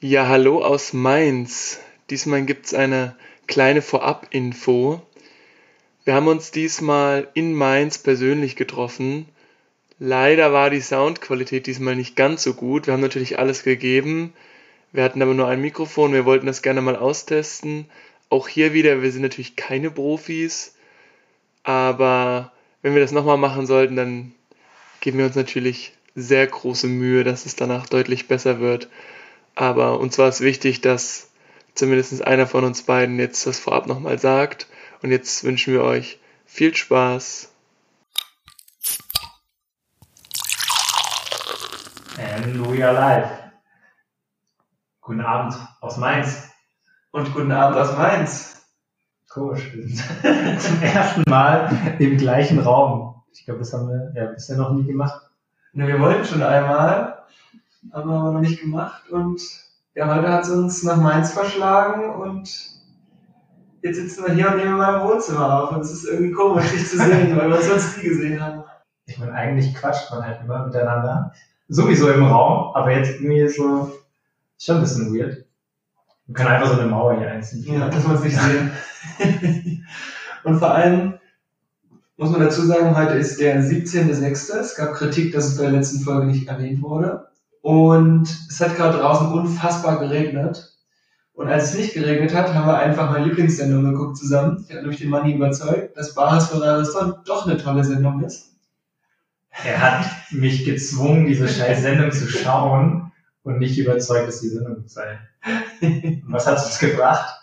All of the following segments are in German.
Ja, hallo aus Mainz. Diesmal gibt's eine kleine Vorab-Info. Wir haben uns diesmal in Mainz persönlich getroffen. Leider war die Soundqualität diesmal nicht ganz so gut. Wir haben natürlich alles gegeben. Wir hatten aber nur ein Mikrofon. Wir wollten das gerne mal austesten. Auch hier wieder, wir sind natürlich keine Profis. Aber wenn wir das nochmal machen sollten, dann geben wir uns natürlich sehr große Mühe, dass es danach deutlich besser wird. Aber uns war es wichtig, dass zumindest einer von uns beiden jetzt das vorab nochmal sagt. Und jetzt wünschen wir euch viel Spaß. And we are live. Guten Abend aus Mainz. Und guten Abend aus Mainz. Komisch, wir sind zum ersten Mal im gleichen Raum. Ich glaube, das haben wir ja bisher noch nie gemacht. Ne, wir wollten schon einmal, aber haben wir noch nicht gemacht. Und ja, heute hat es uns nach Mainz verschlagen und jetzt sitzen wir hier und nehmen in meinem Wohnzimmer auf. Und es ist irgendwie komisch, dich zu sehen, weil wir uns sonst nie gesehen haben. Ich meine, eigentlich quatscht man halt immer miteinander. Sowieso im Raum, aber jetzt irgendwie so, schon ein bisschen weird. Wir können einfach so eine Mauer hier einziehen. Ja, dass man es nicht sehen. und vor allem muss man dazu sagen, heute ist der 17.06. Es gab Kritik, dass es bei der letzten Folge nicht erwähnt wurde. Und es hat gerade draußen unfassbar geregnet. Und als es nicht geregnet hat, haben wir einfach meine Lieblingssendung geguckt zusammen. Ich habe nämlich den Manni überzeugt, dass Bares Ferraris doch eine tolle Sendung ist. Er hat mich gezwungen, diese scheiß Sendung zu schauen und nicht überzeugt, dass die Sendung sei. Und was hat es uns gebracht?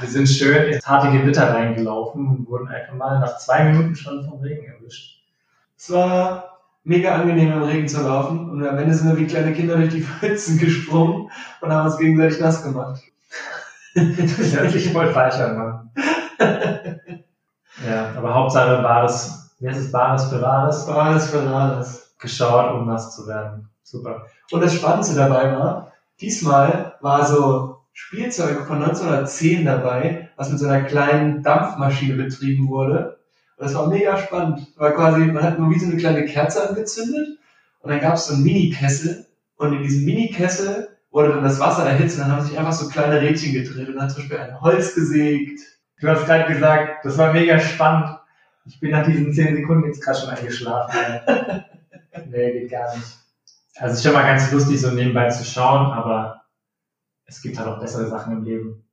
Wir sind schön ins harte Gewitter reingelaufen und wurden einfach mal nach zwei Minuten schon vom Regen erwischt. Es war mega angenehm im Regen zu laufen und am Ende sind wir wie kleine Kinder durch die Pfützen gesprungen und haben uns gegenseitig nass gemacht. das hört sich voll falsch an, Mann. ja, aber Hauptsache war das, wie heißt es, Bares für Wahres? Bares für Wahres. Geschaut, um nass zu werden. Super. Und das Spannendste dabei war, diesmal war so Spielzeug von 1910 dabei, was mit so einer kleinen Dampfmaschine betrieben wurde. Das war mega spannend. War quasi, man hat nur wie so eine kleine Kerze angezündet und dann gab es so einen Mini-Kessel und in diesem Mini-Kessel wurde dann das Wasser erhitzt und dann haben sich einfach so kleine Rädchen gedreht und dann zum Beispiel ein Holz gesägt. Du hast gerade gesagt, das war mega spannend. Ich bin nach diesen 10 Sekunden jetzt gerade schon eingeschlafen. nee, geht gar nicht. Also es ist schon mal ganz lustig, so nebenbei zu schauen, aber es gibt halt auch bessere Sachen im Leben.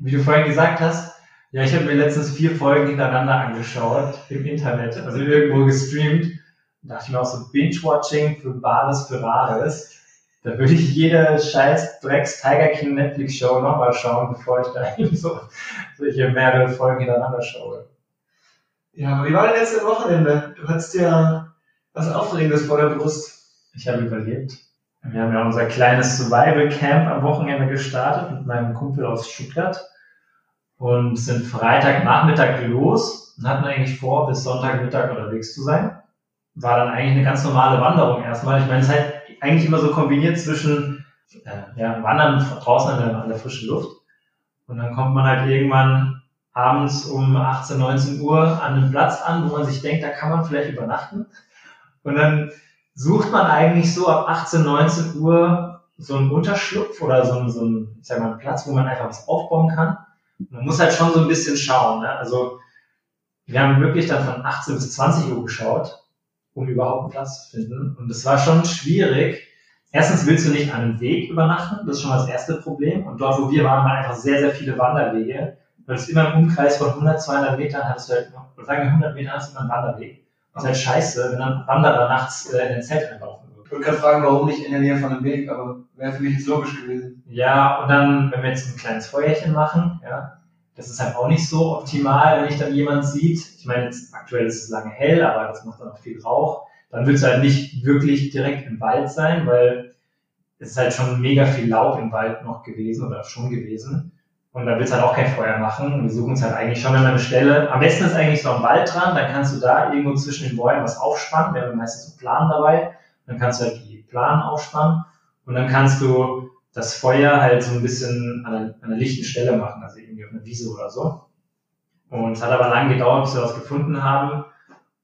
Wie du vorhin gesagt hast, ja, ich habe mir letztens vier Folgen hintereinander angeschaut im Internet, also irgendwo gestreamt. Da dachte ich mir auch so Binge-Watching für Bares für Rares. Da würde ich jede scheiß Drecks Tiger King Netflix Show nochmal schauen, bevor ich da eben so solche mehrere Folgen hintereinander schaue. Ja, aber wie war denn jetzt das Wochenende? Du hattest ja was Aufregendes vor der Brust. Ich habe überlebt. Wir haben ja unser kleines Survival Camp am Wochenende gestartet mit meinem Kumpel aus Stuttgart und sind Freitagnachmittag los und hatten eigentlich vor, bis Sonntagmittag unterwegs zu sein. War dann eigentlich eine ganz normale Wanderung erstmal. Ich meine, es ist halt eigentlich immer so kombiniert zwischen äh, ja, Wandern draußen an der, der frischen Luft und dann kommt man halt irgendwann abends um 18, 19 Uhr an einem Platz an, wo man sich denkt, da kann man vielleicht übernachten. Und dann sucht man eigentlich so ab 18, 19 Uhr so einen Unterschlupf oder so einen, so einen, ich sag mal, einen Platz, wo man einfach was aufbauen kann. Man muss halt schon so ein bisschen schauen. Ne? Also wir haben wirklich dann von 18 bis 20 Uhr geschaut, um überhaupt einen Platz zu finden. Und das war schon schwierig. Erstens willst du nicht an einem Weg übernachten, das ist schon mal das erste Problem. Und dort, wo wir waren, waren einfach sehr, sehr viele Wanderwege. Weil es immer im Umkreis von 100, 200 Metern hattest du halt, sagen wir 100 Meter hast du immer einen Wanderweg. Das ist halt scheiße, wenn dann Wanderer nachts äh, in den Zelt einlaufen. Ich wollte gerade fragen, warum nicht in der Nähe von einem Weg, aber wäre für mich jetzt logisch gewesen. Ja, und dann, wenn wir jetzt ein kleines Feuerchen machen, ja, das ist halt auch nicht so optimal, wenn ich dann jemand sieht. Ich meine, jetzt aktuell ist es lange hell, aber das macht dann auch viel Rauch. Dann wird es halt nicht wirklich direkt im Wald sein, weil es ist halt schon mega viel Laub im Wald noch gewesen oder schon gewesen. Und da willst du halt auch kein Feuer machen. Wir suchen es halt eigentlich schon an einer Stelle. Am besten ist eigentlich so am Wald dran, dann kannst du da irgendwo zwischen den Bäumen was aufspannen. Wir haben meistens so Plan dabei. Dann kannst du halt die Planen aufspannen. Und dann kannst du das Feuer halt so ein bisschen an einer, einer lichten Stelle machen, also irgendwie auf einer Wiese oder so. Und es hat aber lange gedauert, bis wir was gefunden haben.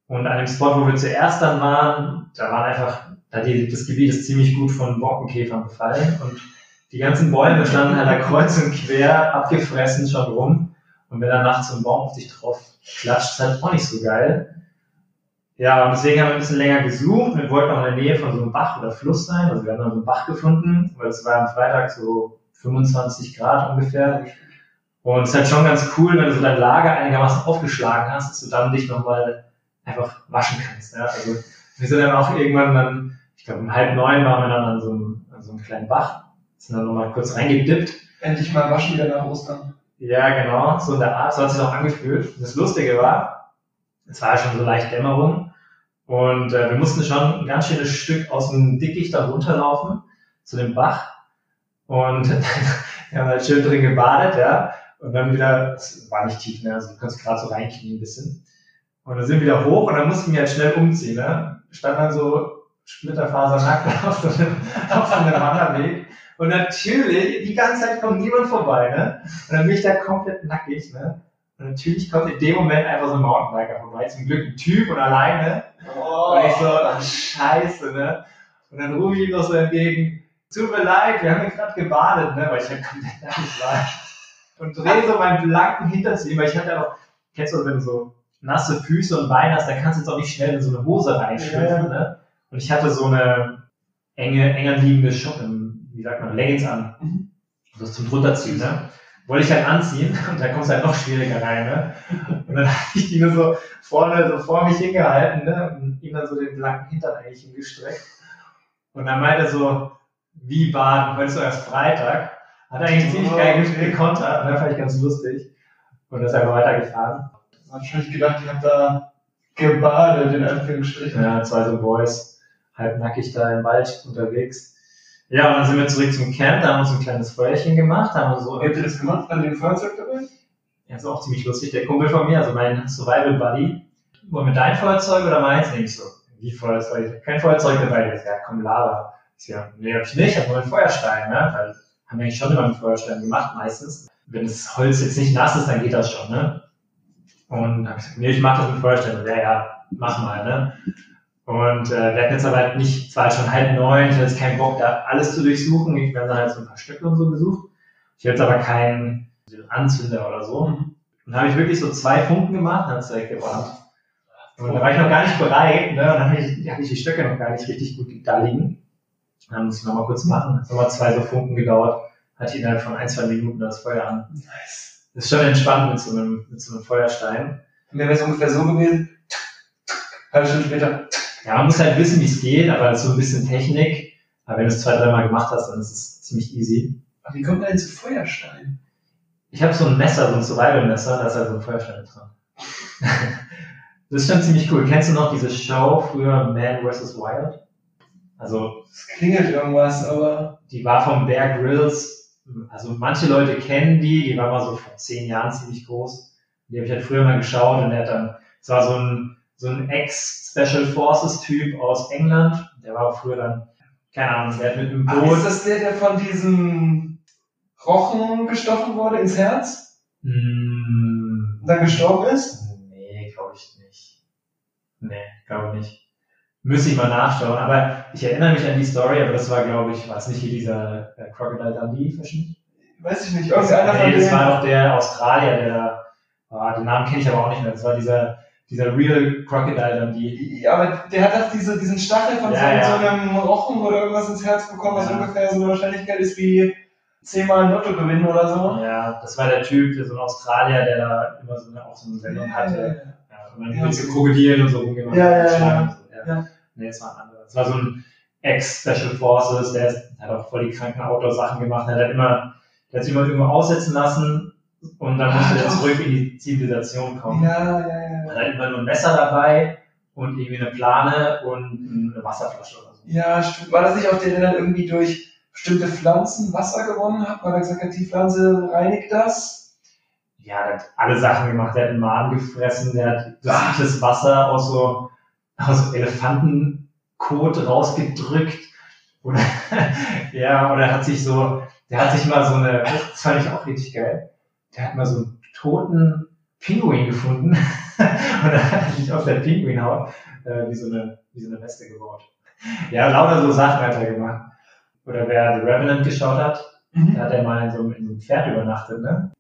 Und an dem Spot, wo wir zuerst dann waren, da waren einfach, da die, das Gebiet ist ziemlich gut von Borkenkäfern befallen und die ganzen Bäume standen halt da kreuz und quer, abgefressen schon rum. Und wenn dann nachts so ein Baum auf dich drauf klatscht, ist halt auch nicht so geil. Ja, und deswegen haben wir ein bisschen länger gesucht. Wir wollten auch in der Nähe von so einem Bach oder Fluss sein. Also wir haben dann so einen Bach gefunden, weil es war am Freitag so 25 Grad ungefähr. Und es ist halt schon ganz cool, wenn du so dein Lager einigermaßen aufgeschlagen hast, dass du dann dich nochmal einfach waschen kannst. Ja? Also wir sind dann auch irgendwann dann, ich glaube um halb neun waren wir dann an so einem, an so einem kleinen Bach, sind dann nochmal kurz reingedippt. Endlich mal waschen wieder nach Ostern. Ja, genau, so in der Art, so hat sich auch angefühlt. Und das Lustige war, es war ja schon so leicht Dämmerung und äh, wir mussten schon ein ganz schönes Stück aus dem Dickicht da runterlaufen zu dem Bach und wir haben halt schön drin gebadet, ja, und dann wieder, es war nicht tief, ne, also du kannst gerade so reinknien ein bisschen. Und dann sind wir wieder hoch und dann mussten wir halt schnell umziehen, ne, stand dann so splitterfasernackt auf so einem, auf so einem Wanderweg und natürlich, die ganze Zeit kommt niemand vorbei, ne? Und dann bin ich da komplett nackig, ne? Und natürlich kommt in dem Moment einfach so ein Mountainbiker vorbei, zum Glück ein Typ und alleine. Oh. Und ich so, ach, scheiße, ne? Und dann rufe ich ihm noch so entgegen, tut mir leid, wir haben hier gerade gebadet, ne? Weil ich halt komplett nackig war. Und drehe so meinen blanken Hintern zu ihm, weil ich hatte auch, kennst du, wenn du so nasse Füße und Beine hast, dann kannst du jetzt auch nicht schnell in so eine Hose reinschlüpfen, ja. ne? Und ich hatte so eine enge, enger liegende Schuppe, wie sagt man, Leggings an. Mhm. Das zum drunterziehen, ne? Wollte ich halt anziehen und da kommst du halt noch schwieriger rein, ne? Und dann hatte ich die nur so vorne, so vor mich hingehalten, ne? Und ihm dann so den blanken Hintern eigentlich hingestreckt. Und dann meinte er so, wie baden, heute ist doch erst Freitag. Hat eigentlich ziemlich geil gekontert, und dann fand ich ganz lustig. Und ist einfach weitergefahren. Wahrscheinlich gedacht, ich habe da gebadet, in Anführungsstrichen. Ja, zwei so Boys, halbnackig da im Wald unterwegs. Ja, und dann sind wir zurück zum Camp, da haben wir uns ein kleines Feuerchen gemacht. Haben wir so habt ihr das gemacht? An dem Feuerzeug dabei? Ja, ist auch ziemlich lustig. Der Kumpel von mir, also mein Survival Buddy, wollen wir dein Feuerzeug oder meins? Nee, ich so, wie Feuerzeug? Kein Feuerzeug dabei. Der ist, ja, komm, Lava. Ich so, ja, nee, hab ich nicht, ich hab nur einen Feuerstein, ne? Weil haben wir eigentlich schon immer einen Feuerstein gemacht, meistens. Wenn das Holz jetzt nicht nass ist, dann geht das schon, ne? Und hab ich gesagt, nee, ich mach das mit Feuerstein. Ja, ja, mach mal, ne? Und äh, wir hatten jetzt aber halt nicht, zwar schon halb neun, ich hatte jetzt keinen Bock, da alles zu durchsuchen. Ich habe dann halt so ein paar Stücke und so gesucht. Ich hatte jetzt aber keinen Anzünder oder so. Und dann habe ich wirklich so zwei Funken gemacht, dann hat es direkt gebrannt. Und da war ich noch gar nicht bereit, ne? Und dann hatte ich, hatte ich die Stöcke noch gar nicht richtig gut da liegen. Dann muss ich nochmal kurz machen. Es hat nochmal zwei so Funken gedauert. Hatte innerhalb von ein, zwei Minuten das Feuer an. Nice. Das ist schon entspannt mit so einem, mit so einem Feuerstein. Mir wäre es ungefähr so gewesen. Halbe Stunde später. Ja, man muss halt wissen, wie es geht, aber so ein bisschen Technik. Aber wenn du es zwei, dreimal gemacht hast, dann ist es ziemlich easy. Aber wie kommt man denn zu Feuerstein? Ich habe so ein Messer, so ein Survival-Messer, da ist halt so ein Feuerstein dran. das ist schon ziemlich cool. Kennst du noch diese Show früher Man vs. Wild? Also. Es klingelt irgendwas, aber. Die war vom Bear Grylls. Also manche Leute kennen die, die war mal so vor zehn Jahren ziemlich groß. Die habe ich halt früher mal geschaut und der hat dann, es war so ein so ein Ex-Special Forces-Typ aus England. Der war früher dann, keine Ahnung, der hat mit einem Boot. Ah, ist das der, der von diesem Rochen gestochen wurde ins Herz? Mm. Und dann gestorben ist? Nee, glaube ich nicht. Nee, glaube nicht. Müsste ich mal nachschauen. Aber ich erinnere mich an die Story, aber das war, glaube ich, war es nicht hier dieser äh, Crocodile Dundee-Verschnitt? Weiß ich nicht. Irgendeiner nee, das war doch der Australier, der, oh, den Namen kenne ich aber auch nicht mehr. Das war dieser dieser Real Crocodile dann die. Ja, aber der hat doch diese, diesen Stachel von ja, so, ja. so, einem Rochen oder irgendwas ins Herz bekommen, was ja. ungefähr so eine Wahrscheinlichkeit ist wie zehnmal ein Lotto gewinnen oder so. Ja, das war der Typ, so ein Australier, der da immer so eine, auch so eine Sendung hatte. Ja, und dann mit so Krokodilen und so rumgemacht. Ja, ja, ja. ja. Nee, das war ein anderer. Das war so ein Ex-Special Forces, der, der hat auch voll die kranken Outdoor-Sachen gemacht, der hat immer, der hat sich immer irgendwo aussetzen lassen und dann musste ah, er zurück in die Zivilisation kommen. Ja, ja, ja. Er hat immer nur ein Messer dabei und irgendwie eine Plane und eine Wasserflasche oder so. Ja, stimmt. War das nicht auch der, der dann irgendwie durch bestimmte Pflanzen Wasser gewonnen hat, weil er gesagt hat, die Pflanze reinigt das? Ja, der hat alle Sachen gemacht. Der hat einen Maden gefressen, der hat das, das Wasser aus so, aus Elefantenkot rausgedrückt. Oder, ja, oder hat sich so, der hat sich mal so eine, das fand ich auch richtig geil der hat mal so einen toten Pinguin gefunden und dann hat er sich auf der Pinguinhaut äh, wie, so eine, wie so eine Weste gebaut. Ja, lauter so Sachen hat er gemacht. Oder wer The Revenant geschaut hat, Mhm. Da hat er mal in so, einem, in so einem Pferd übernachtet, ne?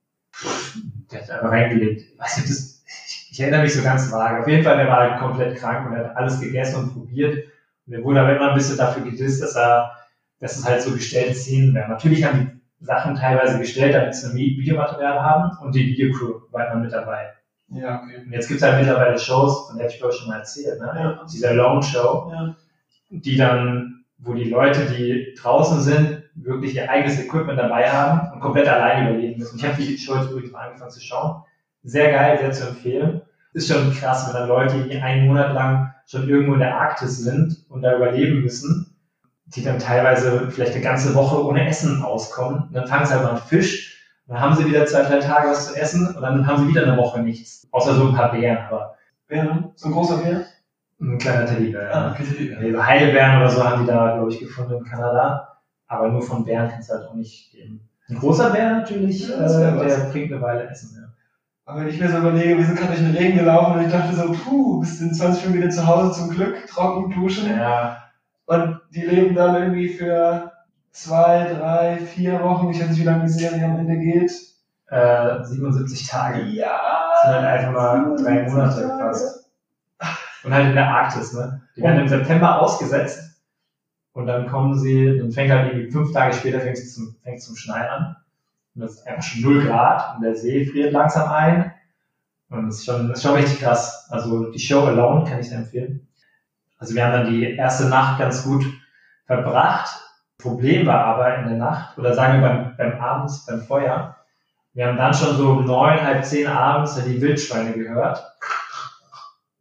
Der hat einfach reingelegt. Weißt du, das, ich, ich erinnere mich so ganz vage. Auf jeden Fall, der war halt komplett krank und er hat alles gegessen und probiert. Und er wurde aber immer ein bisschen dafür gedisst, dass er, dass es halt so gestellte Szenen wären. Natürlich haben die Sachen teilweise gestellt, damit sie ein Videomaterial haben und die Videocrew war immer mit dabei. Ja, okay. Und jetzt gibt es halt mittlerweile Shows, von der habe ich glaube schon mal erzählt, ne? Ja. Dieser Lone Show, Ja. die dann, wo die Leute, die draußen sind, wirklich ihr eigenes Equipment dabei haben und komplett allein überleben müssen. Ich habe die Show jetzt übrigens mal angefangen zu schauen. Sehr geil, sehr zu empfehlen. Ist schon krass, wenn dann Leute, die einen Monat lang schon irgendwo in der Arktis sind und da überleben müssen, die dann teilweise vielleicht eine ganze Woche ohne Essen auskommen. Und dann fangen sie halt mal an Fisch, dann haben sie wieder zwei, drei Tage was zu essen und dann haben sie wieder eine Woche nichts. Außer so ein paar Bären, aber Bär, so ein großer Bär? ein kleiner Teddybär. Ah, okay. So Heidebären oder so haben die da, glaube ich, gefunden in Kanada. Aber nur von Bären kannst du halt auch nicht geben. Ein großer Bär natürlich, Ja, äh, der bringt eine Weile Essen. Ja. Aber wenn ich mir so überlege, wir sind gerade durch den Regen gelaufen und ich dachte so, puh, bist in 20 Minuten wieder zu Hause zum Glück, trocken duschen. Ja, Und die leben dann irgendwie für zwei, drei, vier Wochen, ich weiß nicht, wie lange die Serie am Ende geht. äh, 77 Tage. Ja. Das sind halt einfach mal drei Monate fast. Und halt in der Arktis, ne? Die werden im September ausgesetzt und dann kommen sie, dann fängt halt irgendwie fünf Tage später fängt es zum, fängt zum Schneien an. Und das ist einfach schon 0 Grad und der See friert langsam ein. Und das ist schon, das ist schon richtig krass. Also die Show Alone kann ich empfehlen. Also wir haben dann die erste Nacht ganz gut verbracht. Problem war aber in der Nacht, oder sagen wir beim, beim Abends, beim Feuer, wir haben dann schon so um neun, halb zehn abends die Wildschweine gehört.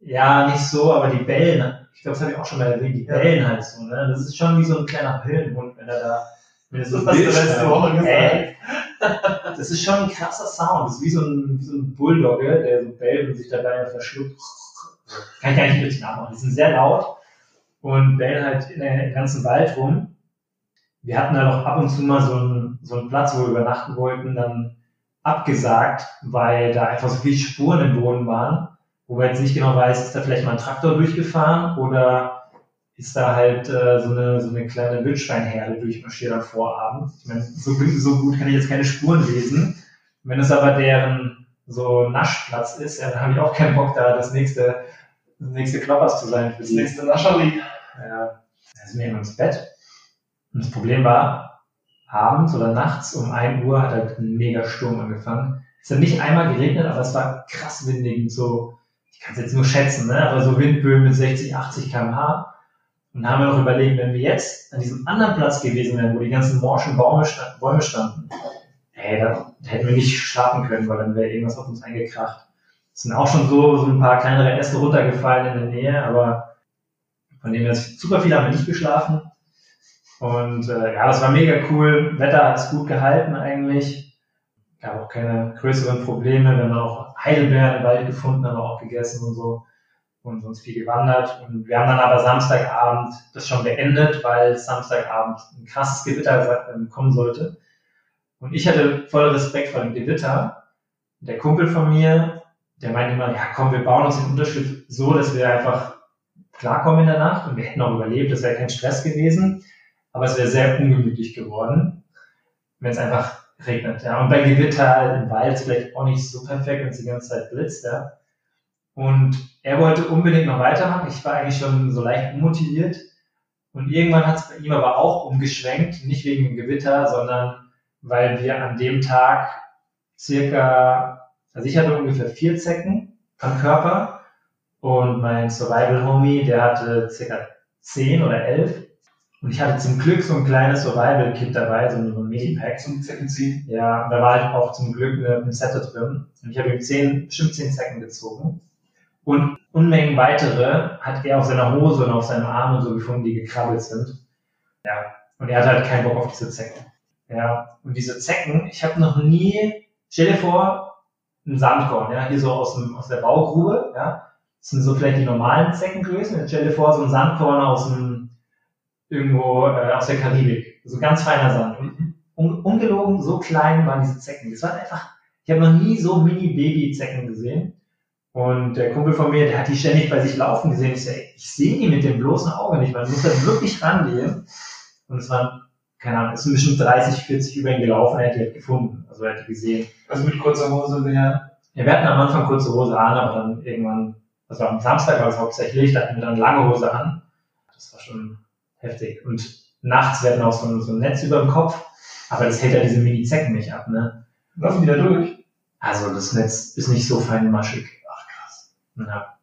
Ja, nicht so, aber die bellen. Ich glaube, das habe ich auch schon mal erwähnt. Die bellen halt so. Ne? Das ist schon wie so ein kleiner Höllenhund, wenn er da. Wenn er so Das Woche gesagt. Ey, das ist schon ein krasser Sound. Das ist wie so ein, wie so ein Bulldogge, der so bellt und sich dabei verschluckt. Kann ich gar nicht richtig nachmachen. Die sind sehr laut und bellen halt in den ganzen Wald rum. Wir hatten da noch ab und zu mal so einen, so einen Platz, wo wir übernachten wollten, dann abgesagt, weil da einfach so viele Spuren im Boden waren, wo man jetzt nicht genau weiß, ist da vielleicht mal ein Traktor durchgefahren oder ist da halt äh, so, eine, so eine kleine Wildschweinherde durchmarschiert am Vorabend. Ich meine, so, gut- so gut kann ich jetzt keine Spuren lesen. Wenn es aber deren so Naschplatz ist, ja, dann habe ich auch keinen Bock da, das nächste, das nächste Knoppers zu sein für Das nächste Nascherli. Ja, da sind wir immer ins Bett. Und das Problem war, abends oder nachts um 1 Uhr hat halt ein mega Sturm angefangen. Es hat nicht einmal geregnet, aber es war krass windig und so, ich kann es jetzt nur schätzen, ne? aber so Windböen mit 60, 80 km/h. Und da haben wir noch überlegt, wenn wir jetzt an diesem anderen Platz gewesen wären, wo die ganzen morschen Bäume, sta- Bäume standen, ey, da hätten wir nicht schlafen können, weil dann wäre irgendwas auf uns eingekracht. Es sind auch schon so, so ein paar kleinere Äste runtergefallen in der Nähe, aber von dem ist super viel haben wir nicht geschlafen. Und äh, ja, das war mega cool. Wetter hat es gut gehalten eigentlich. Gab auch keine größeren Probleme. Wir haben auch Heidelbeeren im Wald gefunden, haben auch gegessen und so. Und sonst viel gewandert. Und wir haben dann aber Samstagabend das schon beendet, weil Samstagabend ein krasses Gewitter ähm, kommen sollte. Und ich hatte voll Respekt vor dem Gewitter. Der Kumpel von mir, der meinte immer, ja komm, wir bauen uns den Unterschied so, dass wir einfach klarkommen in der Nacht und wir hätten auch überlebt, das wäre kein Stress gewesen, aber es wäre sehr ungemütlich geworden, wenn es einfach regnet. Ja. Und bei Gewitter im Wald ist vielleicht auch nicht so perfekt, wenn es die ganze Zeit blitzt. Ja. Und er wollte unbedingt noch weitermachen. Ich war eigentlich schon so leicht unmotiviert. Und irgendwann hat es bei ihm aber auch umgeschwenkt, nicht wegen dem Gewitter, sondern weil wir an dem Tag circa, also ich hatte ungefähr vier Zecken am Körper und mein Survival-Homie, der hatte circa zehn oder elf. Und ich hatte zum Glück so ein kleines Survival-Kit dabei, so ein Medipack. Zum Zecken ziehen. Ja, da war halt auch zum Glück eine Pinzette drin. Und ich habe ihm zehn, bestimmt zehn Zecken gezogen. Und Unmengen weitere hat er auf seiner Hose und auf seinem Arm und so gefunden, die gekrabbelt sind. Ja, und er hatte halt keinen Bock auf diese Zecken. Ja, und diese Zecken, ich habe noch nie, stell dir vor, ein Sandkorn, ja, hier so aus, dem, aus der Baugrube, ja, das sind so vielleicht die normalen Zeckengrößen. Jetzt stell dir vor, so ein Sandkorn aus dem, irgendwo äh, aus der Karibik. So ganz feiner Sand. Und un ungelogen, so klein waren diese Zecken. Das waren einfach, ich habe noch nie so Mini-Baby-Zecken gesehen. Und der Kumpel von mir, der hat die ständig bei sich laufen gesehen. Ich, so, ey, ich sehe die mit dem bloßen Auge nicht, man muss da wirklich rangehen. Und es waren keine Ahnung, ist bestimmt 30, 40 über ihn gelaufen, er hätte die halt gefunden. Also er hätte gesehen. Also mit kurzer Hose, ja. Ja, wir hatten am Anfang kurze Hose an, aber dann irgendwann, also am Samstag war es hauptsächlich, da hatten wir dann lange Hose an. Das war schon heftig. Und nachts werden auch so ein, so ein Netz über dem Kopf, aber das hält ja diese Mini-Zecken nicht ab, ne? Laufen die da durch? Also das Netz ist nicht so feinmaschig. Ach krass. Ja.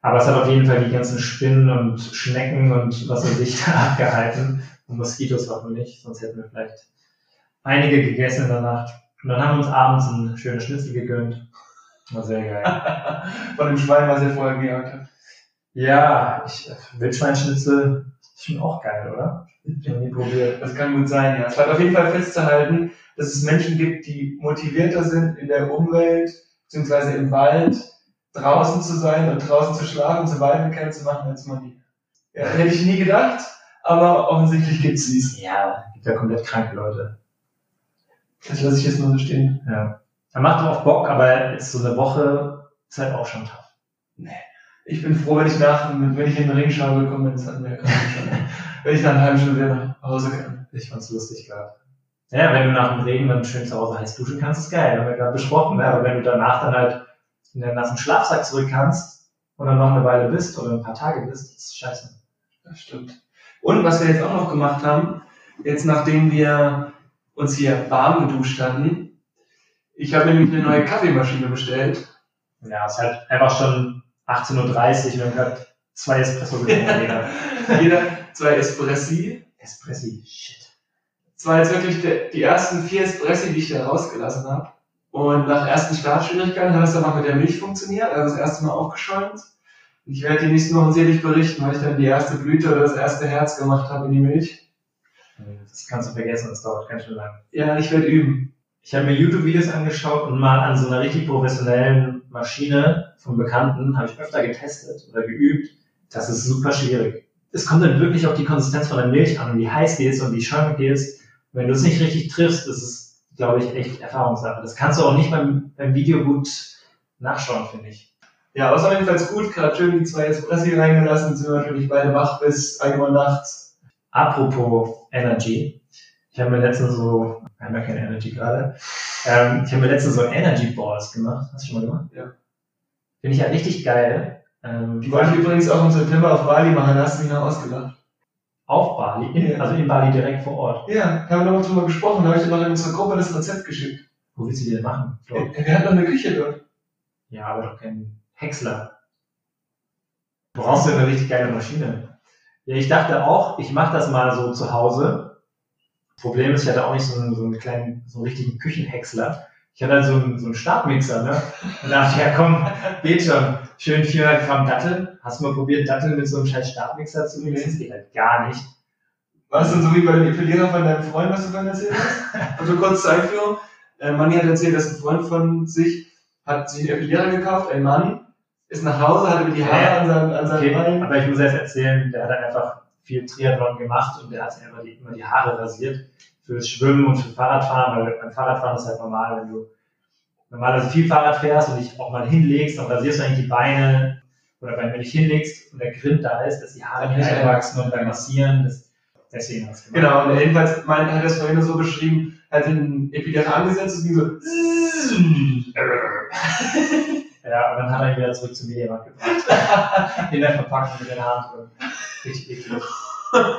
Aber es hat auf jeden Fall die ganzen Spinnen und Schnecken und was weiß ich da abgehalten. Und Moskitos hoffentlich, sonst hätten wir vielleicht einige gegessen in der Nacht. Und dann haben wir uns abends ein schönes Schnitzel gegönnt. War sehr geil. Von dem Schwein, was ihr vorher gejagt habt. Ja, ich, Wildschweinschnitzel ist schon auch geil, oder? Ich hab nie probiert. Das kann gut sein, ja. Es bleibt auf jeden Fall festzuhalten, dass es Menschen gibt, die motivierter sind in der Umwelt, beziehungsweise im Wald, draußen zu sein und draußen zu schlafen, Survival-Camp zu machen, als man die. Ja, hätte ich nie gedacht, aber offensichtlich gibt's dies. Ja, gibt ja komplett kranke Leute. Das lasse ich jetzt mal so stehen. Ja. Er macht auch Bock, aber jetzt so eine Woche ist halt auch schon tough. Ich bin froh, wenn ich nach, wenn ich in den Ring schaue, komme, das hatten wir ja gerade schon. wenn ich nach einer halben Stunde wieder nach Hause kann. Ich fand's lustig gerade. Ja, wenn du nach dem Regen dann schön zu Hause heiß duschen kannst, ist geil, haben wir gerade besprochen, ne? aber wenn du danach dann halt in den nassen Schlafsack zurück kannst und dann noch eine Weile bist oder ein paar Tage bist, ist scheiße. Das stimmt. Und was wir jetzt auch noch gemacht haben, jetzt nachdem wir uns hier warm geduscht hatten, ich habe nämlich eine neue Kaffeemaschine bestellt. Ja, es ist halt einfach schon 18.30 Uhr und gerade zwei Espresso getrunken jeder. Jeder zwei Espressi. Espressi, shit. Das war jetzt wirklich der, die ersten vier Espressi, die ich da rausgelassen habe. Und nach ersten Startschwierigkeiten hat es dann auch mit der Milch funktioniert, also das erste Mal aufgeschäumt. Und ich werde dir nicht nur selig berichten, weil ich dann die erste Blüte oder das erste Herz gemacht habe in die Milch. Das kannst du vergessen, das dauert ganz schön lang. Ja, ich werde üben. Ich habe mir YouTube-Videos angeschaut und mal an so einer richtig professionellen Maschine vom Bekannten habe ich öfter getestet oder geübt. Das ist super schwierig. Es kommt dann wirklich auf die Konsistenz von der Milch an, wie heiß die ist und wie schäumig die ist. Und wenn du es nicht richtig triffst, ist es, glaube ich, echt Erfahrungssache. Das kannst du auch nicht beim, beim Video gut nachschauen, finde ich. Ja, aber es war jedenfalls gut, gerade schön die zwei Espressi reingelassen, sind wir natürlich beide wach bis 1 Uhr nachts. Apropos Energy. Ich habe mir letztens so, wir haben ja keine Energy gerade, ähm, ich habe mir letztens so Energy Balls gemacht. Hast du schon mal gemacht? Ja. Finde ich ja richtig geil. Ähm, Die wollte ich übrigens auch im September auf Bali machen, da hast du mich noch ausgedacht. auf Bali, in, Ja. also in Bali direkt vor Ort. Ja, haben wir noch drüber gesprochen, da habe ich dir noch in unsere Gruppe das Rezept geschickt. Wo willst du die denn machen? Wir hatten noch eine Küche dort. Ja, aber doch kein Häcksler. Du brauchst ja eine richtig geile Maschine. Ja, ich dachte auch, ich mache das mal so zu Hause. Problem ist, ich hatte auch nicht so einen, so einen kleinen, so einen richtigen Küchenhäcksler. Ich hatte halt so einen, so einen Stabmixer, ne? Und dachte ja komm, geht schon. Schön 400 Gramm Datteln. Hast du mal probiert, Datteln mit so einem scheiß Stabmixer zu mixen? Das geht halt gar nicht. War es denn so wie bei dem Epilierer von deinem Freund, was du vorhin erzählt hast? Also kurz zur Einführung. Äh, Manni hat erzählt, dass ein Freund von sich hat sich einen Epilierer gekauft, ein Mann, ist nach Hause, hatte die Haare Ja. an seinem, an seinem Okay, Bein. aber ich muss jetzt erzählen, der hat dann einfach viel Triathlon gemacht und der hat sich einfach die, immer die Haare rasiert fürs Schwimmen und für Fahrradfahren, weil beim Fahrradfahren ist halt normal, wenn du normalerweise viel Fahrrad fährst und dich auch mal hinlegst, dann rasierst du eigentlich die Beine oder wenn du dich hinlegst und der Grind da ist, dass die Haare nicht einwachsen und beim Massieren, das, deswegen hast du Genau, und jedenfalls mein, hat er es vorhin so beschrieben, hat den Epilierer angesetzt und ging so. Ja, und dann hat er ihn wieder zurück zum Mediamarkt gebracht. In der Verpackung mit den Haaren drin. Richtig eklig.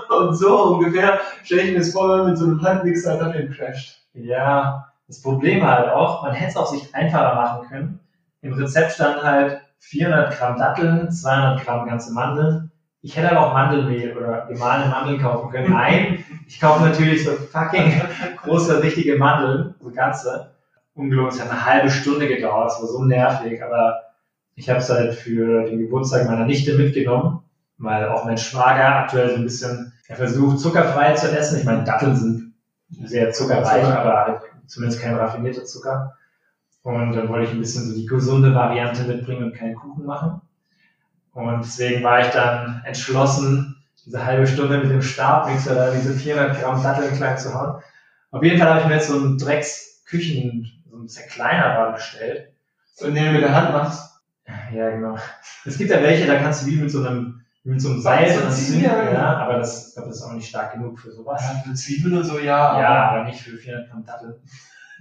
Und so ungefähr stelle ich mir das vor, wenn man mit so einem Handmixer dann den crasht. Ja, das Problem war halt auch, man hätte es auch sich einfacher machen können. Im Rezept stand halt 400 Gramm Datteln, 200 Gramm ganze Mandeln. Ich hätte aber auch Mandelmehl oder gemahlene Mandeln kaufen können. Nein, ich kaufe natürlich so fucking große, richtige Mandeln, so ganze. Ungelogen, es hat eine halbe Stunde gedauert, es war so nervig, aber ich habe es halt für den Geburtstag meiner Nichte mitgenommen, weil auch mein Schwager aktuell so ein bisschen, er versucht zuckerfrei zu essen. Ich meine, Datteln sind sehr zuckerreich, Zucker. aber halt zumindest kein raffinierter Zucker. Und dann wollte ich ein bisschen so die gesunde Variante mitbringen und keinen Kuchen machen. Und deswegen war ich dann entschlossen, diese halbe Stunde mit dem Stabmixer da diese 400 Gramm Datteln klein zu hauen. Auf jeden Fall habe ich mir jetzt so einen Drecks-Küchen, so einen Zerkleinerer bestellt. So, indem du mit der Hand machst. Ja, genau. Es gibt ja welche, da kannst du wie mit so einem mit so einem Seil So ziehen, ja. Ja, aber das, ich glaube, das ist auch nicht stark genug für sowas. Ja, für Zwiebeln und so, ja. Ja, aber nicht für 400 Gramm Datteln.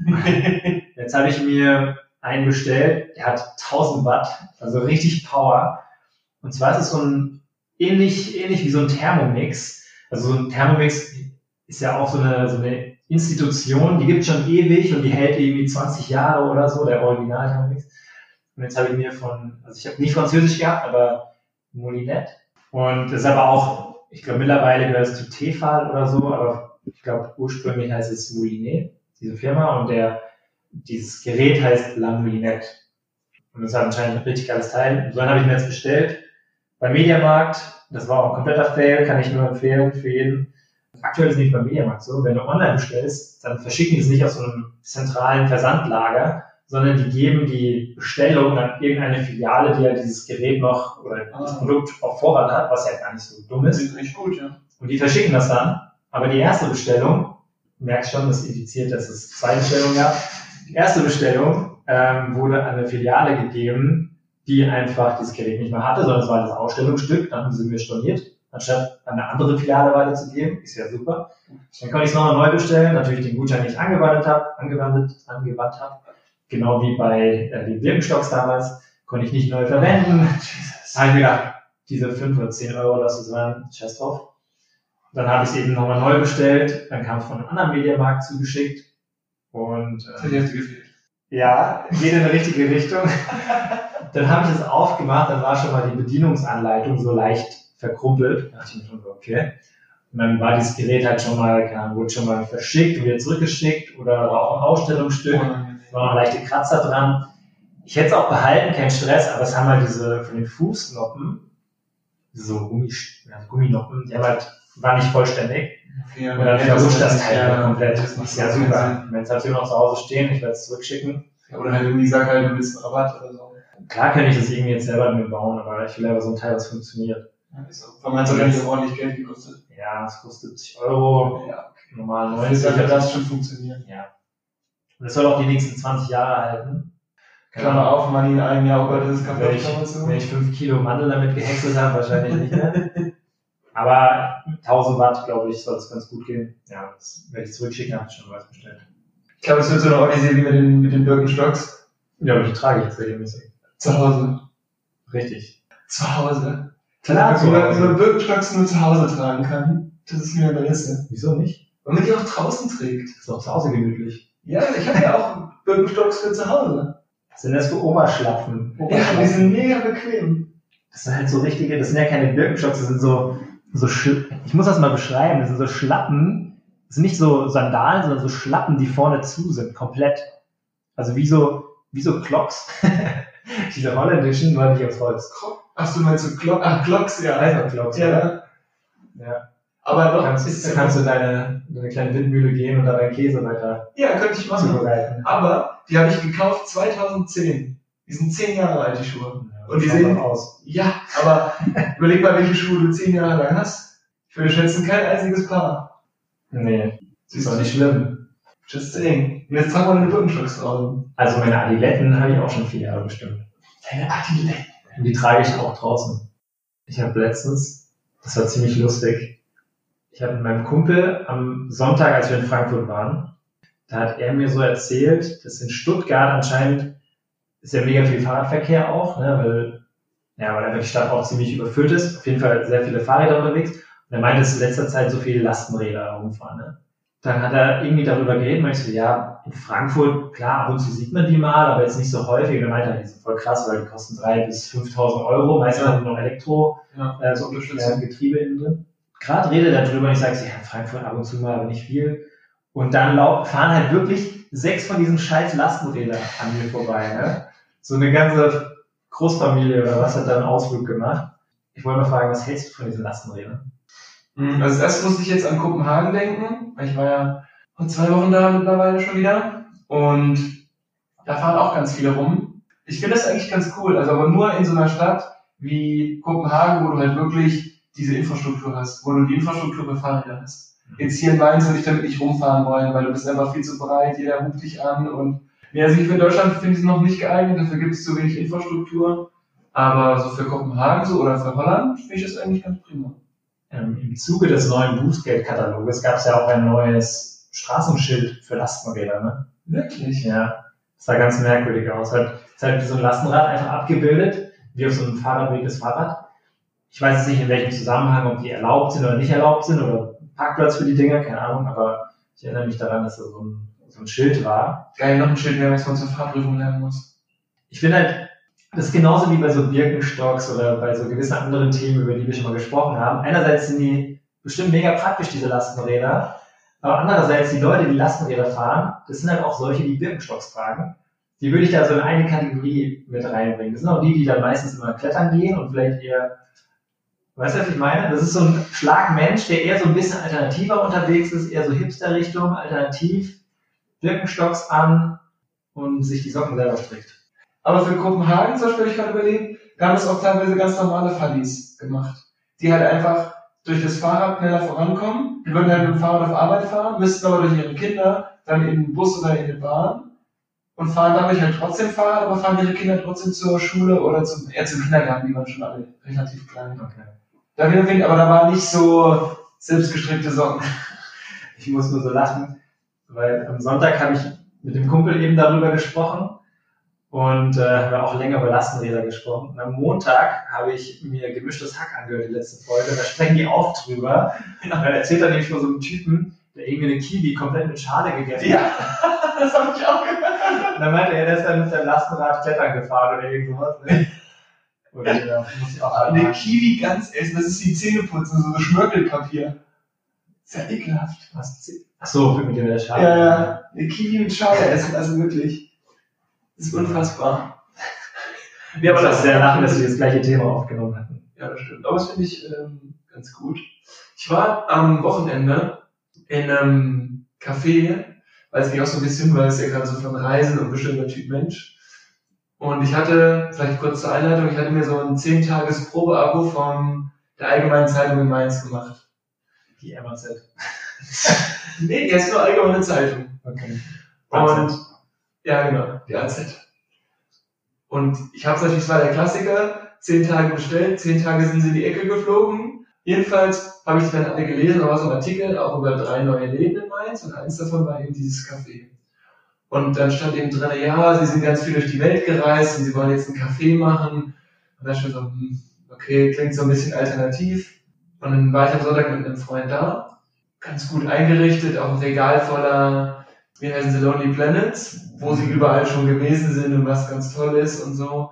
Jetzt habe ich mir einen bestellt, der hat 1000 Watt, also richtig Power. Und zwar ist es so ein ähnlich, ähnlich wie so ein Thermomix. Also so ein Thermomix ist ja auch so eine, so eine Institution, die gibt schon ewig und die hält irgendwie 20 Jahre oder so, der Original Thermomix. Und jetzt habe ich mir von, also ich habe nicht Französisch gehabt, aber Molinet. Und das ist aber auch, ich glaube mittlerweile gehört es zu Tefal oder so, aber ich glaube ursprünglich heißt es Molinet, diese Firma, und der, dieses Gerät heißt La Moulinette. Und das hat anscheinend ein richtig geiles Teil. Und so einen habe ich mir jetzt bestellt. Beim Mediamarkt, das war auch ein kompletter Fail, kann ich nur empfehlen für jeden. Aktuell ist nicht beim Mediamarkt so, wenn du online bestellst, dann verschicken die es nicht aus so einem zentralen Versandlager, sondern die geben die Bestellung an irgendeine Filiale, die ja dieses Gerät noch oder das Ah. Produkt auf Vorrat hat, was ja gar nicht so dumm ist. Das ist echt gut, ja. Und die verschicken das dann. Aber die erste Bestellung, du merkst schon, das indiziert, dass es zwei Bestellungen gab. Die erste Bestellung ähm, wurde an eine Filiale gegeben, die einfach dieses Gerät nicht mehr hatte, sondern es war das Ausstellungsstück. Dann haben sie mir storniert, anstatt an eine andere Filiale weiterzugeben. Ist ja super. Dann konnte ich es nochmal neu bestellen, natürlich den Gutschein nicht angewandt habe, angewandt, angewandt habe. Genau wie bei äh, den Birkenstocks damals, konnte ich nicht neu verwenden. Da habe ich mir gedacht, diese 5 oder 10 Euro, das ist waren, scheiß drauf. Dann habe ich es eben nochmal neu bestellt, dann kam es von einem anderen Mediamarkt zugeschickt und äh, gefehlt. ja, geht in die richtige Richtung. dann habe ich es aufgemacht, dann war schon mal die Bedienungsanleitung so leicht verkrumpelt. Da dachte ich mir schon so, okay. Und dann war dieses Gerät halt schon mal, keine Ahnung, wurde schon mal verschickt und wieder zurückgeschickt oder war auch ein Ausstellungsstück. Waren noch leichte Kratzer dran. Ich hätte es auch behalten, kein Stress, aber es haben halt diese von den Fußnoppen, so Gummi, ja, Gumminoppen, die haben halt, waren nicht vollständig. Okay, Und dann verrutscht das Teil ja, halt komplett. Das macht ja super. Wenn es halt immer noch zu Hause stehen, ich werde es zurückschicken. Oder halt irgendwie sag halt, du willst einen Rabatt oder so. Klar könnte ich das irgendwie jetzt selber mir bauen, aber ich will aber so ein Teil, was funktioniert. Es auch nicht ordentlich Geld gekostet. Ja, es kostet 70 Euro, Ja, normal okay. 90. Sollte das schon funktionieren. Ja. Und es soll auch die nächsten 20 Jahre halten. Klammer auf, Money in einem Jahr, oh Gott, das ist kaputt, Klammer zu. wenn ich 5 Kilo Mandel damit gehäckselt habe, wahrscheinlich nicht mehr. Aber 1000 Watt, glaube ich, soll es ganz gut gehen. Ja, das werde ich zurückschicken, habe ich schon was bestellt. Ich glaube, es wird so eine Odyssee wie mit den, mit den Birkenstocks. Ja, aber die trage ich jetzt regelmäßig. Zu Hause. Richtig. Zu Hause. Klar, wie man, wie man Birkenstocks nur zu Hause tragen kann. Das ist mir eine Liste. Wieso nicht? Und man die auch draußen trägt. Ist doch zu Hause gemütlich. Ja, ich habe ja auch Birkenstocks für zu Hause. Was sind das für Oberschlapfen? Ja, die sind mega bequem. Das sind halt so richtige, das sind ja keine Birkenstocks, das sind so, so Schl ich muss das mal beschreiben, das sind so Schlappen, das sind nicht so Sandalen, sondern so Schlappen, die vorne zu sind, komplett. Also wie so, wie so Clocks. Diese holländischen, nur nicht aus Holz. Ach, du meinst so Glock, ach, Glocks, ja. Einfach Clocks, oder? Ja. Ja. Aber doch, kannst, ist da kannst du deine, deine kleine Windmühle gehen und da deinen Käse weiter ja, könnte ich machen. zubereiten. Aber die habe ich gekauft 2010. Die sind zehn Jahre alt, die Schuhe. Und die sehen- aus. Ja, aber überleg mal, welche Schuhe du zehn Jahre lang hast. Ich würde schätzen, kein einziges Paar. Nee, Siehst ist doch nicht schlimm. Just saying. Jetzt tragen wir eine Birkenstocks draußen. Also meine Adiletten habe ich auch schon vier Jahre bestimmt. Deine Adiletten. Und die trage ich auch draußen. Ich habe letztens, das war ziemlich lustig, ich habe mit meinem Kumpel am Sonntag, als wir in Frankfurt waren, da hat er mir so erzählt, dass in Stuttgart anscheinend ist ja mega viel Fahrradverkehr auch, ne, weil, ja, weil einfach die Stadt auch ziemlich überfüllt ist. Auf jeden Fall sehr viele Fahrräder unterwegs. Und er meinte, dass in letzter Zeit so viele Lastenräder rumfahren. Ne? Dann hat er irgendwie darüber geredet, ich so, ja, in Frankfurt, klar, ab und zu sieht man die mal, aber jetzt nicht so häufig. Und er meinte, die sind voll krass, weil die kosten 3.000 bis 5.000 Euro, meistens Ja. haben die noch Elektro, Ja, äh, so äh, Getriebe innen drin. Gerade redet er drüber und ich sage, ja, in Frankfurt ab und zu mal, aber nicht viel. Und dann fahren halt wirklich sechs von diesen scheiß Lastenrädern an mir vorbei. Ne? So eine ganze Großfamilie oder was hat da einen Ausflug gemacht. Ich wollte mal fragen, was hältst du von diesen Lastenrädern? Mhm, Also erst musste ich jetzt an Kopenhagen denken, weil ich war ja vor zwei Wochen da mittlerweile schon wieder. Und da fahren auch ganz viele rum. Ich finde das eigentlich ganz cool, also aber nur in so einer Stadt wie Kopenhagen, wo du halt wirklich diese Infrastruktur hast, wo du die Infrastruktur für Fahrräder hast. Jetzt hier in Mainz würde ich damit nicht rumfahren wollen, weil du bist einfach viel zu breit, jeder ruft dich an und ja, also ich für Deutschland finde ich es noch nicht geeignet, dafür gibt es zu wenig Infrastruktur. Aber so für Kopenhagen so oder für Holland finde ich das eigentlich ganz prima. Ähm, Im Zuge des neuen Bußgeldkataloges gab es ja auch ein neues Straßenschild für Lastenräder, ne? Wirklich? Ja, das sah ganz merkwürdig aus. Halt, ist halt so ein Lastenrad einfach abgebildet, wie auf so einem Fahrradweg das Fahrrad. Ich weiß jetzt nicht, in welchem Zusammenhang, ob die erlaubt sind oder nicht erlaubt sind oder Parkplatz für die Dinger, keine Ahnung, aber ich erinnere mich daran, dass da so ein, so ein Schild war. Geil, noch ein Schild mehr, was man zur Fahrprüfung lernen muss. Ich finde halt, das ist genauso wie bei so Birkenstocks oder bei so gewissen anderen Themen, über die wir schon mal gesprochen haben. Einerseits sind die bestimmt mega praktisch, diese Lastenräder, aber andererseits die Leute, die Lastenräder fahren, das sind halt auch solche, die Birkenstocks tragen. Die würde ich da so in eine Kategorie mit reinbringen. Das sind auch die, die dann meistens immer klettern gehen und vielleicht eher, weißt du, was ich meine? Das ist so ein Schlagmensch, der eher so ein bisschen alternativer unterwegs ist, eher so Hipster-Richtung, alternativ, Birkenstocks an und sich die Socken selber strickt. Aber für Kopenhagen, zum Beispiel, ich gerade überlegt, da haben es auch teilweise ganz normale Fallis gemacht. Die halt einfach durch das Fahrrad schneller vorankommen. Die würden halt mit dem Fahrrad auf Arbeit fahren, müssten aber durch ihre Kinder dann in den Bus oder in die Bahn und fahren dadurch halt trotzdem Fahrrad, aber fahren ihre Kinder trotzdem zur Schule oder zum, eher zum Kindergarten, die waren schon alle relativ klein. Okay. Da aber da war nicht so selbstgestrickte Socken. Ich muss nur so lachen, weil am Sonntag habe ich mit dem Kumpel eben darüber gesprochen und äh, haben wir auch länger über Lastenräder gesprochen. Und am Montag habe ich mir gemischtes Hack angehört, die letzte Folge. Da sprechen die auch drüber. Und dann erzählt er nämlich von so einem Typen, der irgendwie eine Kiwi komplett mit Schale gegessen hat. das habe ich auch gehört. Und dann meinte er, der ist dann mit seinem Lastenrad klettern gefahren oder irgend sowas. Ne? Oder ja, muss ich auch Eine anhaken. Kiwi ganz essen, das ist wie Zähneputzen, so Schmirgelpapier. Ist ja ekelhaft. Was? Ach so, mit dem der Schale. Ja, ja. Eine Kiwi mit Schale essen, also wirklich. Ist unfassbar. Wir haben das sehr lachen, dass wir das gleiche Thema aufgenommen hatten. Ja, das stimmt. Aber das finde ich ähm, ganz gut. Ich war am Wochenende in einem Café, weil es mich auch so ein bisschen, weil es ja gerade so von Reisen und bestimmter Typ Mensch. Und ich hatte, vielleicht kurz zur Einleitung, ich hatte mir so ein 10-Tages-Probe-Abo von der Allgemeinen Zeitung in Mainz gemacht. Die MAZ. Nee, die heißt nur Allgemeine Zeitung. Okay. Und ja, genau, die AZ. Und ich habe natürlich, es war der Klassiker, zehn Tage bestellt, zehn Tage sind sie in die Ecke geflogen. Jedenfalls habe ich die dann alle gelesen, da war so ein Artikel auch über drei neue Läden in Mainz und eins davon war eben dieses Café. Und dann stand eben drin, ja, sie sind ganz viel durch die Welt gereist und sie wollen jetzt ein Café machen. Und da stand so, hm, okay, klingt so ein bisschen alternativ. Und dann war ich am Sonntag mit einem Freund da, ganz gut eingerichtet, auch ein Regal voller wie heißen sie, Lonely Planets, wo sie überall schon gewesen sind und was ganz toll ist und so.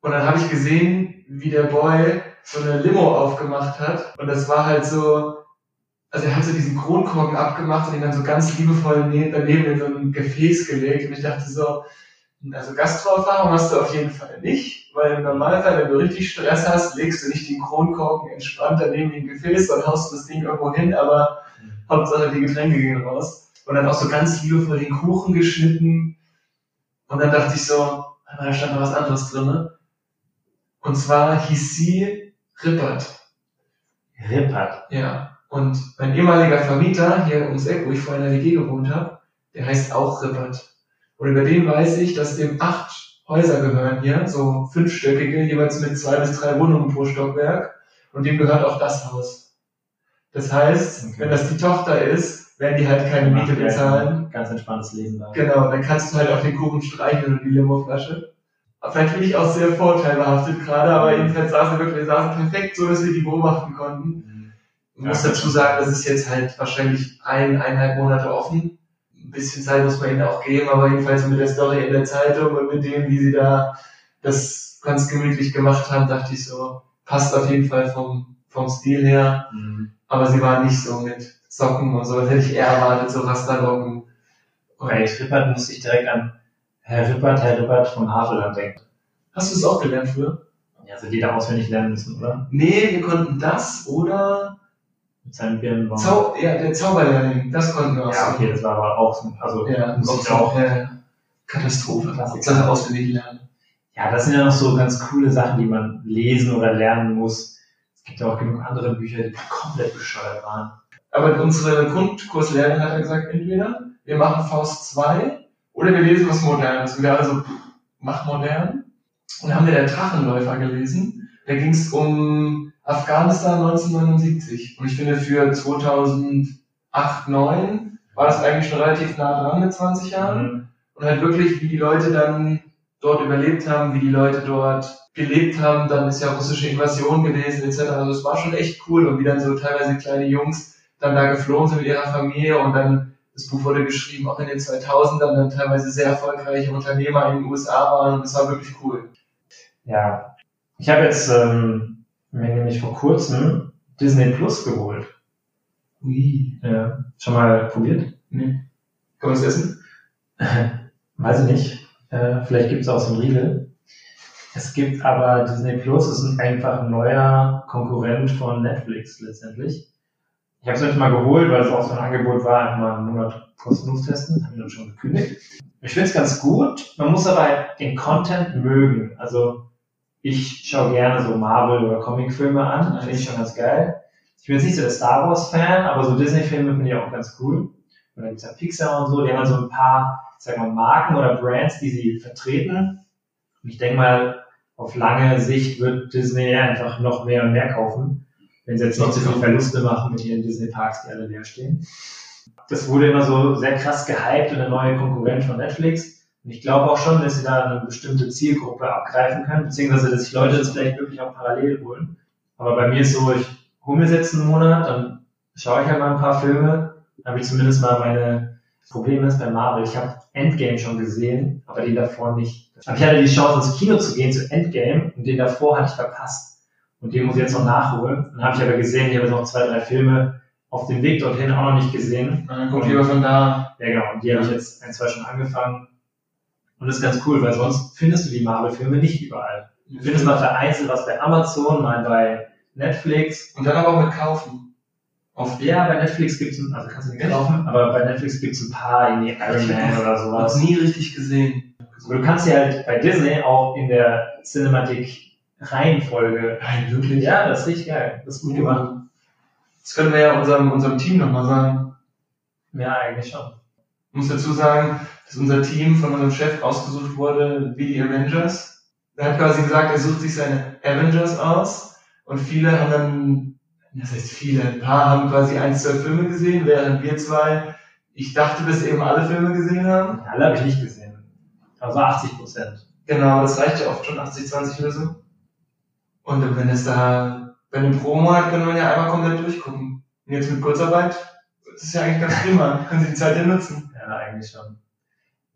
Und dann habe ich gesehen, wie der Boy so eine Limo aufgemacht hat. Und das war halt so, also er hat so diesen Kronkorken abgemacht und ihn dann so ganz liebevoll ne- daneben in so ein Gefäß gelegt. Und ich dachte so, also Gastroerfahrung hast du auf jeden Fall nicht, weil im Normalfall, wenn du richtig Stress hast, legst du nicht den Kronkorken entspannt daneben in ein Gefäß, dann haust du das Ding irgendwo hin, aber Hauptsache die Getränke gehen raus. Und dann auch so ganz liebevoll den Kuchen geschnitten. Und dann dachte ich so, da stand noch was anderes drin. Und zwar hieß sie Rippert. Rippert. Ja. Und mein ehemaliger Vermieter hier ums Eck, wo ich vorher in der WG gewohnt habe, der heißt auch Rippert. Und über den weiß ich, dass dem acht Häuser gehören hier, so fünfstöckige, jeweils mit zwei bis drei Wohnungen pro Stockwerk. Und dem gehört auch das Haus. Das heißt, Okay. wenn das die Tochter ist, werden die halt keine Miete bezahlen. Ganz entspanntes Leben da. Genau, dann kannst du halt auf den Kuchen streicheln und die Limoflasche. Aber Vielleicht bin ich auch sehr vorteilbehaftet gerade, aber jedenfalls saßen wir wirklich, wir saßen perfekt so, dass wir die beobachten konnten. Mhm. Man muss dazu sagen, das ist jetzt halt wahrscheinlich ein, eineinhalb Monate offen. Ein bisschen Zeit muss man ihnen auch geben, aber jedenfalls mit der Story in der Zeitung und mit dem, wie sie da das ganz gemütlich gemacht haben, dachte ich so, passt auf jeden Fall vom, vom Stil her. Mhm. Aber sie waren nicht so mit Socken und so, das hätte ich eher erwartet, so Rasterlocken. Bei Rippert musste ich direkt an Herr Rippert, Herr Rippert von Havelland denken. Hast du es auch gelernt früher? Ja, also jeder auswendig lernen müssen, oder? Nee, wir konnten das oder Mit seinem Birnenbaum. Zau ja, der Zauberlehrling, das konnten wir auch. ja, okay, das war aber auch so, also Ja, muss ich auch. Ja. Katastrophe. Klassiker. Sache auswendig lernen. Ja, das sind ja noch so ganz coole Sachen, die man lesen oder lernen muss. Es gibt ja auch genug andere Bücher, die komplett bescheuert waren. Aber unsere Grundkurslehrerin hat ja gesagt, entweder wir machen Faust 2 oder wir lesen was Modernes. Und wir alle so, pff, mach modern. Und da haben wir der Drachenläufer gelesen. Da ging es um Afghanistan 1979. Und ich finde für 2008, 2009 war das eigentlich schon relativ nah dran mit 20 Jahren. Mhm. Und halt wirklich, wie die Leute dann dort überlebt haben, wie die Leute dort gelebt haben. Dann ist ja russische Invasion gewesen etc. Also es war schon echt cool und wie dann so teilweise kleine Jungs dann da geflohen sind mit ihrer Familie und dann das Buch wurde geschrieben, auch in den 2000ern dann teilweise sehr erfolgreiche Unternehmer in den USA waren und das war wirklich cool. Ja, ich habe jetzt ähm, mir nämlich vor kurzem Disney Plus geholt. Ui. Ja. Schon mal probiert? Nee. Kann man das essen? Weiß ich nicht. Äh, vielleicht gibt es auch so ein Riegel. Es gibt aber Disney Plus ist ein einfach ein neuer Konkurrent von Netflix letztendlich. Ich habe es jetzt mal geholt, weil es auch so ein Angebot war, einfach mal einen Monat kostenlos testen. Haben wir dann schon gekündigt. Ich finde es ganz gut. Man muss aber halt den Content mögen. Also ich schaue gerne so Marvel- oder Comicfilme an. Finde ich schon ganz geil. Ich bin jetzt nicht so der Star Wars-Fan, aber so Disney-Filme finde ich auch ganz cool. Und dann gibt's ja Pixar und so, die haben dann so ein paar, ich sag mal, Marken oder Brands, die sie vertreten. Und ich denke mal, auf lange Sicht wird Disney einfach noch mehr und mehr kaufen, wenn sie jetzt nicht so viele Verluste machen mit ihren Disney-Parks, die alle leer stehen. Das wurde immer so sehr krass gehypt und eine neue Konkurrent von Netflix. Und ich glaube auch schon, dass sie da eine bestimmte Zielgruppe abgreifen können, beziehungsweise dass sich Leute das vielleicht wirklich auch parallel holen. Aber bei mir ist so, ich hole mir jetzt einen Monat, dann schaue ich halt mal ein paar Filme, dann habe ich zumindest mal meine Probleme ist bei Marvel. Ich habe Endgame schon gesehen, aber den davor nicht. Aber ich hatte die Chance, ins Kino zu gehen zu Endgame und den davor hatte ich verpasst. Und den muss ich jetzt noch nachholen. Dann habe ich aber gesehen, ich habe jetzt noch zwei, drei Filme auf dem Weg dorthin auch noch nicht gesehen. Und dann kommt lieber von da. Ja, genau. Und die habe ich jetzt ein, zwei schon angefangen. Und das ist ganz cool, weil sonst findest du die Marvel-Filme nicht überall. Du findest mal vereinzelt was bei Amazon, mal bei Netflix. Und dann aber auch mit kaufen. Auf Ja, bei Netflix gibt's ein, also kannst du nicht kaufen, aber bei Netflix gibt's ein paar, irgendwie Iron Ich Man oder was sowas. nie richtig gesehen. Aber du kannst ja halt bei Disney auch in der Cinematic Reihenfolge. Nein, wirklich? Ja, das ist richtig geil. Das ist gut gemacht. Das können wir ja unserem, unserem Team nochmal sagen. Ja, eigentlich schon. Ich muss dazu sagen, dass unser Team von unserem Chef ausgesucht wurde wie die Avengers. Er hat quasi gesagt, er sucht sich seine Avengers aus und viele haben dann, das heißt viele, ein paar haben quasi ein, zwei Filme gesehen, während wir zwei, ich dachte, dass eben alle Filme gesehen haben. Alle habe ich nicht gesehen. Also 80 Prozent. Genau, das reicht ja oft schon 80, 20 oder so. Und wenn es da, wenn eine Promo hat, können wir ja einmal komplett durchgucken. Und jetzt mit Kurzarbeit, das ist ja eigentlich ganz prima. Können Sie die Zeit ja nutzen. Ja, eigentlich schon.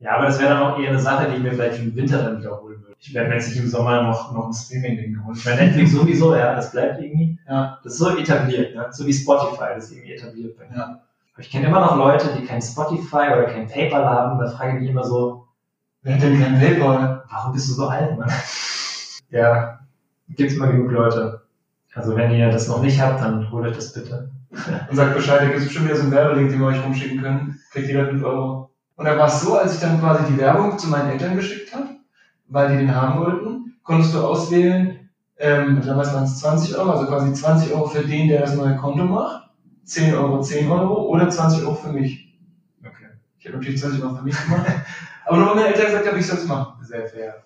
Ja, aber das wäre dann auch eher eine Sache, die ich mir vielleicht im Winter dann wiederholen würde. Ich werde mir jetzt nicht im Sommer noch, noch ein Streaming-Ding holen. Ich meine, Netflix sowieso, ja, das bleibt irgendwie. Ja. Das ist so etabliert, ne? so wie Spotify, das ist irgendwie etabliert bei. Ja. Aber ich kenne immer noch Leute, die kein Spotify oder kein PayPal haben. Da frage ich mich immer so, Wer hat denn kein Paypal? warum bist du so alt, Mann? ja, gibt's immer genug Leute. Also wenn ihr das noch nicht habt, dann holt euch das bitte. Und sagt Bescheid, da gibt es bestimmt wieder so einen Werbelink, den wir euch rumschicken können. Kriegt jeder 5 Euro. Und da war es so, als ich dann quasi die Werbung zu meinen Eltern geschickt habe, weil die den haben wollten, konntest du auswählen, ähm, damals waren es 20 Euro, also quasi 20 Euro für den, der das neue Konto macht, 10 Euro, 10 Euro oder 20 Euro für mich. Okay. Ich habe natürlich 20 Euro für mich gemacht. Aber nur meine Eltern gesagt haben, ich soll es machen. Sehr fair.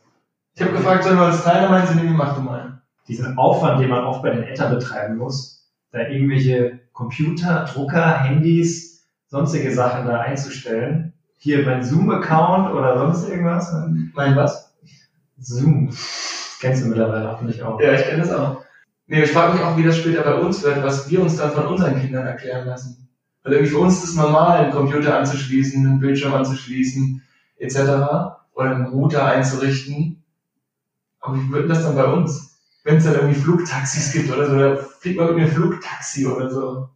Ich habe gefragt, sollen wir uns teilen? Meinen sie, nee, mach du mal. diesen Aufwand, den man oft bei den Eltern betreiben muss, da irgendwelche Computer, Drucker, Handys, sonstige Sachen da einzustellen. Hier mein Zoom-Account oder sonst irgendwas. Mein was? Zoom. Das kennst du mittlerweile hoffentlich auch. Ja, ich kenne das auch. Nee, ich frage mich auch, wie das später bei uns wird, was wir uns dann von unseren Kindern erklären lassen. Weil irgendwie für uns ist es normal, einen Computer anzuschließen, einen Bildschirm anzuschließen, etc. Oder einen Router einzurichten. Aber wie wird das dann bei uns? Wenn es dann irgendwie Flugtaxis gibt oder so, da fliegt man mit mir Flugtaxi oder so.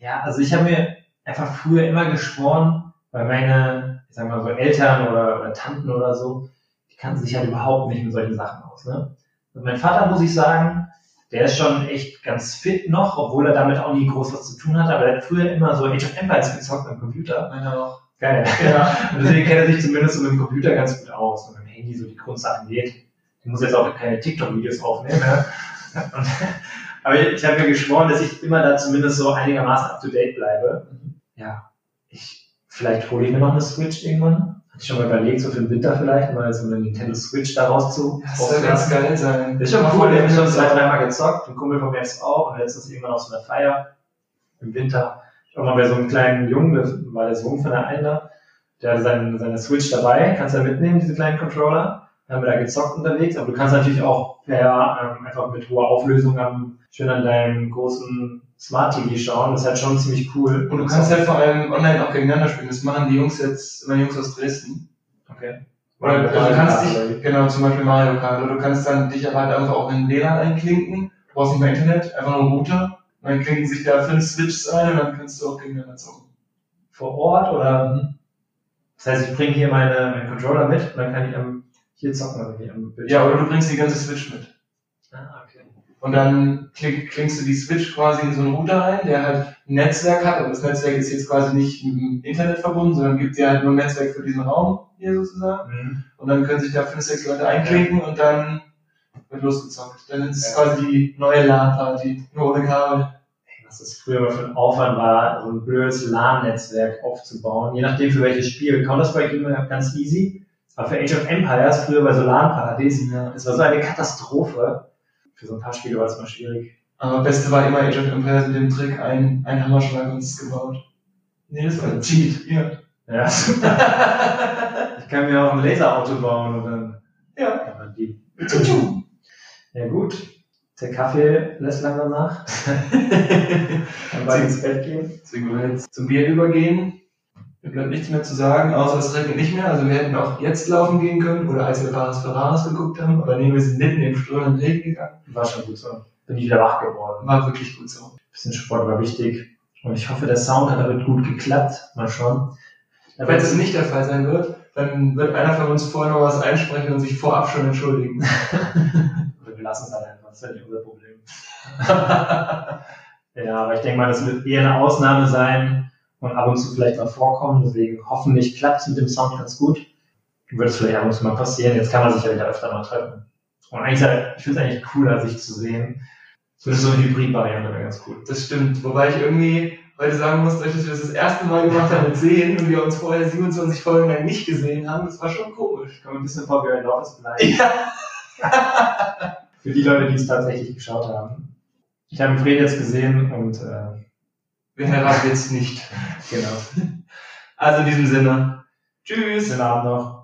Ja, also ich habe mir einfach früher immer geschworen, weil meine, ich sag mal so Eltern oder, oder Tanten oder so, die kannten sich halt überhaupt nicht mit solchen Sachen aus. Ne? Und mein Vater, muss ich sagen, der ist schon echt ganz fit noch, obwohl er damit auch nie groß was zu tun hat, aber er hat früher immer so Age of Empires gezockt am Computer. Meiner auch. Geil. Ja. Und deswegen kennt er sich zumindest so mit dem Computer ganz gut aus und mit dem Handy so die Grundsachen geht. Ich muss jetzt auch keine TikTok-Videos aufnehmen. Ja? Und, aber ich, habe mir geschworen, dass ich immer da zumindest so einigermaßen up to date bleibe. Ja, ich, vielleicht hole ich mir noch eine Switch irgendwann. Hatte ich schon mal überlegt, so für den Winter vielleicht mal so eine Nintendo Switch daraus zu Das soll ganz geil sein. Das ist schon cool, wir haben schon zwei, dreimal gezockt. Ein Kumpel von mir ist auch und letztens irgendwann auf so einer Feier im Winter. Ich war mal bei so einem kleinen Jungen, das war der Sohn von der einen da, der hatte seine, seine Switch dabei, kannst du ja mitnehmen, diese kleinen Controller. Haben wir da gezockt unterwegs, aber du kannst natürlich auch per, ähm, einfach mit hoher Auflösung am, schön an deinem großen Smart TV schauen. Das ist halt schon ziemlich cool. Und du kannst halt vor allem online auch gegeneinander spielen. Das machen die Jungs jetzt, meine Jungs aus Dresden. Okay. Oder also du kannst dich, genau, zum Beispiel Mario Kart. Oder du kannst dann dich aber halt einfach auch in den WLAN einklinken. Du brauchst nicht mehr Internet, einfach nur einen Router. Und dann klinken sich da fünf Switches ein und dann kannst du auch gegeneinander zocken. vor Ort oder das heißt, ich bringe hier meine, meinen Controller mit und dann kann ich am, hier zocken, also hier am Bildschirm. Ja, oder du bringst die ganze Switch mit. Ah, okay. Und dann klick, klingst du die Switch quasi in so einen Router ein, der halt ein Netzwerk hat, aber das Netzwerk ist jetzt quasi nicht mit dem Internet verbunden, sondern gibt dir halt nur ein Netzwerk für diesen Raum hier sozusagen. Mhm. Und dann können sich da fünf, sechs Leute einklinken und dann wird losgezockt. Dann ist es Ja. quasi die neue LAN-Party, nur ohne Kabel. Was das früher mal für ein Aufwand war, so ein blödes LAN-Netzwerk aufzubauen, je nachdem für welches Spiel. Counter-Strike ging ganz easy, aber für Age of Empires, früher bei so LAN-Partys, Ja. das war so eine Katastrophe. Für so ein paar Spiele war es mal schwierig. Aber Beste war immer Age of Empires mit dem Trick, ein, ein Hammerschlag und es ist gebaut. Nee, das war ein Cheat, ja. Ja. ich kann mir auch ein Laserauto bauen dann Ja. kann man die. Ja gut, der Kaffee lässt langsam nach. Kann bald ins Bett gehen. Deswegen wollen wir jetzt zum Bier übergehen. Mir bleibt nichts mehr zu sagen, außer es regnet nicht mehr. Also wir hätten auch jetzt laufen gehen können oder als wir Paris Ferraris geguckt haben. Aber nee, wir sind mitten im strömenden Regen gegangen. War schon gut so. Bin ich wieder wach geworden. War wirklich gut so. bisschen Sport war wichtig. Und ich hoffe, der Sound hat damit gut geklappt. Mal schauen. Falls es nicht der Fall sein wird, dann wird einer von uns vorher noch was einsprechen und sich vorab schon entschuldigen. wir lassen es halt einfach. Das ist ja nicht unser Problem. ja, aber ich denke mal, das wird eher eine Ausnahme sein und ab und zu vielleicht mal vorkommen. Deswegen hoffentlich klappt es mit dem Sound ganz gut. Wird es vielleicht ab und zu mal passieren. Jetzt kann man sich ja wieder öfter mal treffen. Und eigentlich, ich finde es eigentlich cooler, sich zu sehen. So eine Hybrid-Variante wäre ganz cool. Das stimmt. Wobei ich irgendwie heute sagen muss, dass wir das das erste Mal gemacht haben mit Sehen und wir uns vorher 27 Folgen lang nicht gesehen haben. Das war schon komisch. Kann man ein bisschen vor Behind Office bleiben. Ja. Für die Leute, die es tatsächlich geschaut haben. Ich habe Fred jetzt gesehen und äh, Wir heiraten jetzt nicht. genau. Also in diesem Sinne. Tschüss. Schönen Abend noch.